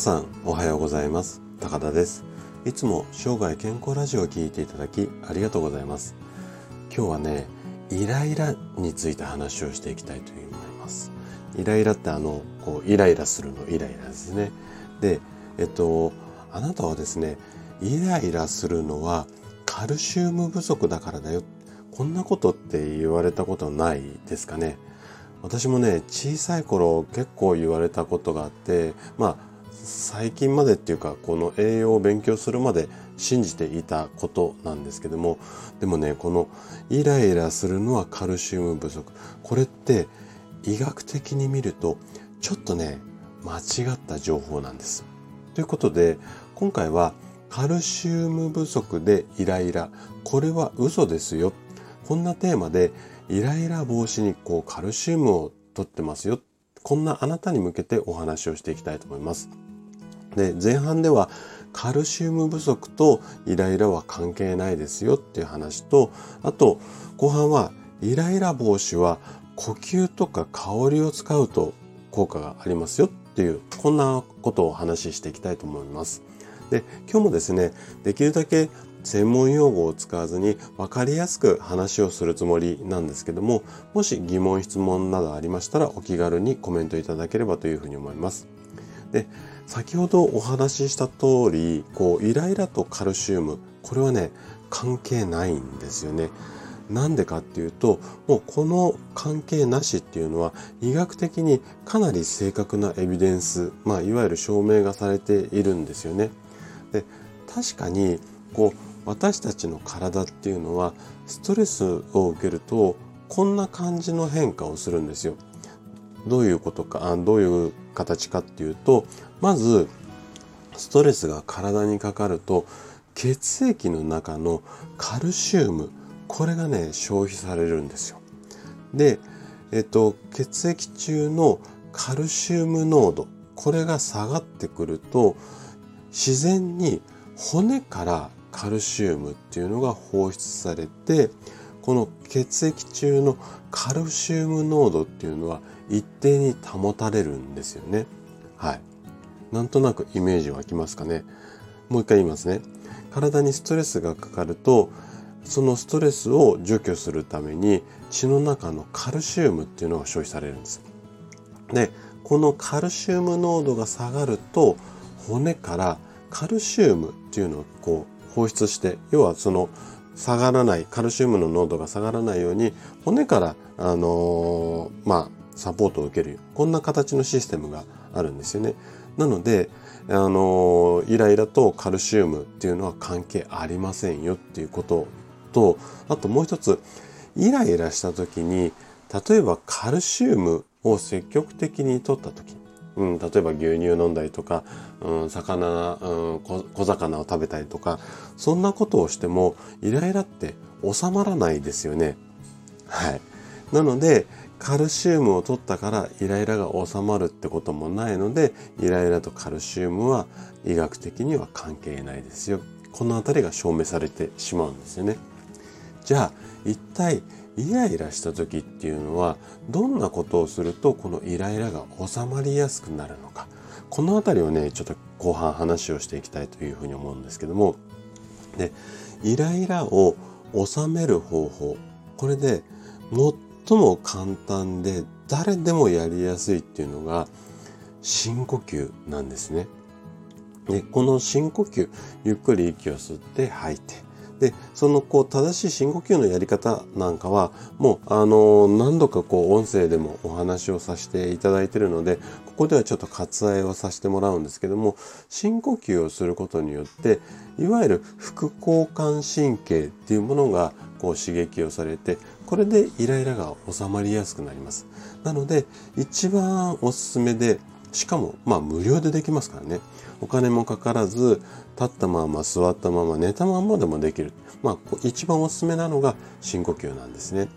さんおはようございます。高田です。いつも生涯健康ラジオを聞いていただきありがとうございます。今日はねイライラについて話をしていきたいと思います。イライラってあのこうイライラするのイライラですね。でえっとあなたはですねイライラするのはカルシウム不足だからだよ。こんなことって言われたことないですかね。私もね小さい頃結構言われたことがあってまあ最近までっていうかこの栄養を勉強するまで信じていたことなんですけどもでもねこのイライラするのはカルシウム不足これって医学的に見るとちょっとね間違った情報なんです。ということで今回はカルシウム不足でイライラこれは嘘ですよこんなテーマでイライラ防止にこうカルシウムを取ってますよ。こんなあなたに向けてお話をしていきたいと思います。で、前半ではカルシウム不足とイライラは関係ないですよっていう話と、あと後半はイライラ防止は呼吸とか香りを使うと効果がありますよっていう、こんなことをお話ししていきたいと思います。で、今日もですね、できるだけ専門用語を使わずに分かりやすく話をするつもりなんですけども、もし疑問質問などありましたらお気軽にコメントいただければというふうに思います。で、先ほどお話しした通り、こう、イライラとカルシウム、これはね、関係ないんですよね。なんでかっていうと、もうこの関係なしっていうのは医学的にかなり正確なエビデンス、まあいわゆる証明がされているんですよね。で、確かにこう私たちの体っていうのはストレスを受けるとこんな感じの変化をするんですよ。どういうことか、どういう形かっていうと、まずストレスが体にかかると血液の中のカルシウム、これがね、消費されるんですよ。で、えっと、血液中のカルシウム濃度、これが下がってくると、自然に骨からカルシウムっていうのが放出されてこの血液中のカルシウム濃度っていうのは一定に保たれるんですよね。はい。なんとなくイメージ湧きますかね。もう一回言いますね。体にストレスがかかるとそのストレスを除去するために血の中のカルシウムっていうのが消費されるんです。で、このカルシウム濃度が下がると骨からカルシウムっていうのをこう放出して要はその下がらないカルシウムの濃度が下がらないように骨からあのー、まあサポートを受けるこんな形のシステムがあるんですよね。なのであのー、イライラとカルシウムっていうのは関係ありませんよっていうこととあともう一つイライラした時に例えばカルシウムを積極的に取った時うん、例えば牛乳飲んだりとか、うん、魚、うん、小魚を食べたりとか、そんなことをしてもイライラって収まらないですよね。はい。なので、カルシウムを取ったからイライラが収まるってこともないので、イライラとカルシウムは医学的には関係ないですよ。このあたりが証明されてしまうんですよね。じゃあ、一体イライラした時っていうのはどんなことをするとこのイライラが収まりやすくなるのか。この辺りをねちょっと後半話をしていきたいというふうに思うんですけども。でイライラを収める方法。これで最も簡単で誰でもやりやすいっていうのが深呼吸なんですね。でこの深呼吸ゆっくり息を吸って吐いて。で、そのこう正しい深呼吸のやり方なんかは、もうあの何度かこう音声でもお話をさせていただいてるので、ここではちょっと割愛をさせてもらうんですけども、深呼吸をすることによって、いわゆる副交感神経っていうものがこう刺激をされて、これでイライラが収まりやすくなります。なので、一番おすすめで、しかも、まあ無料でできますからね。お金もかからず、立ったまま、座ったまま、寝たままでもできる。まあ、一番おすすめなのが深呼吸なんですね。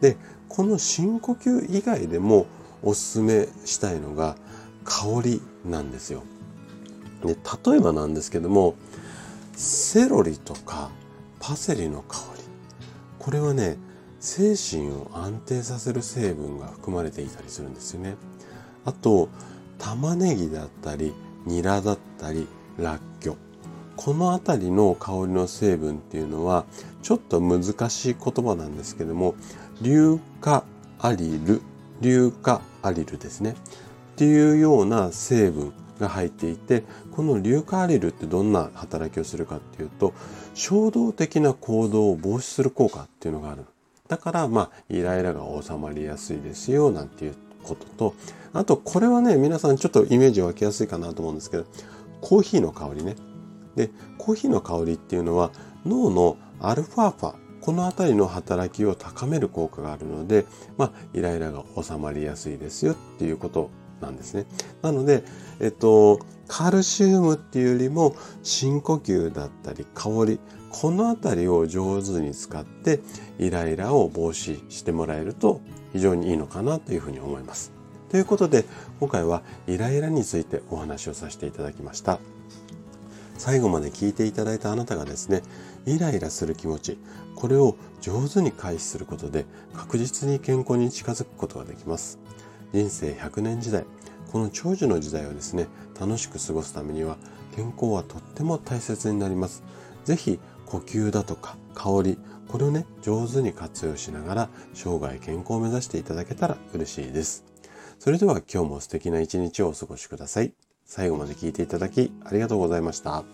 で、この深呼吸以外でもおすすめしたいのが香りなんですよ。で、例えばなんですけども、セロリとかパセリの香り。これはね、精神を安定させる成分が含まれていたりするんですよね。あと、玉ねぎだったりニラだったりラッキョ。この辺りの香りの成分っていうのはちょっと難しい言葉なんですけども硫化アリル硫化アリルですね。っていうような成分が入っていてこの硫化アリルってどんな働きをするかっていうと衝動的な行動を防止する効果っていうのがある。だからまあイライラが収まりやすいですよなんていうこととあとこれはね皆さんちょっとイメージ湧きやすいかなと思うんですけどコーヒーの香りね。でコーヒーの香りっていうのは脳のアルファーファこの辺りの働きを高める効果があるので、まあ、イライラが収まりやすいですよっていうことなんですね。なので、えっと、カルシウムっていうよりも深呼吸だったり香り、この辺りを上手に使ってイライラを防止してもらえると非常にいいのかなというふうに思います。ということで今回はイライラについてお話をさせていただきました。最後まで聞いていただいたあなたがですね、イライラする気持ち、これを上手に回避することで確実に健康に近づくことができます。人生100年時代、この長寿の時代をですね、楽しく過ごすためには健康はとっても大切になります。ぜひ呼吸だとか香り、これをね、上手に活用しながら生涯健康を目指していただけたら嬉しいです。それでは今日も素敵な一日をお過ごしください。最後まで聞いていただきありがとうございました。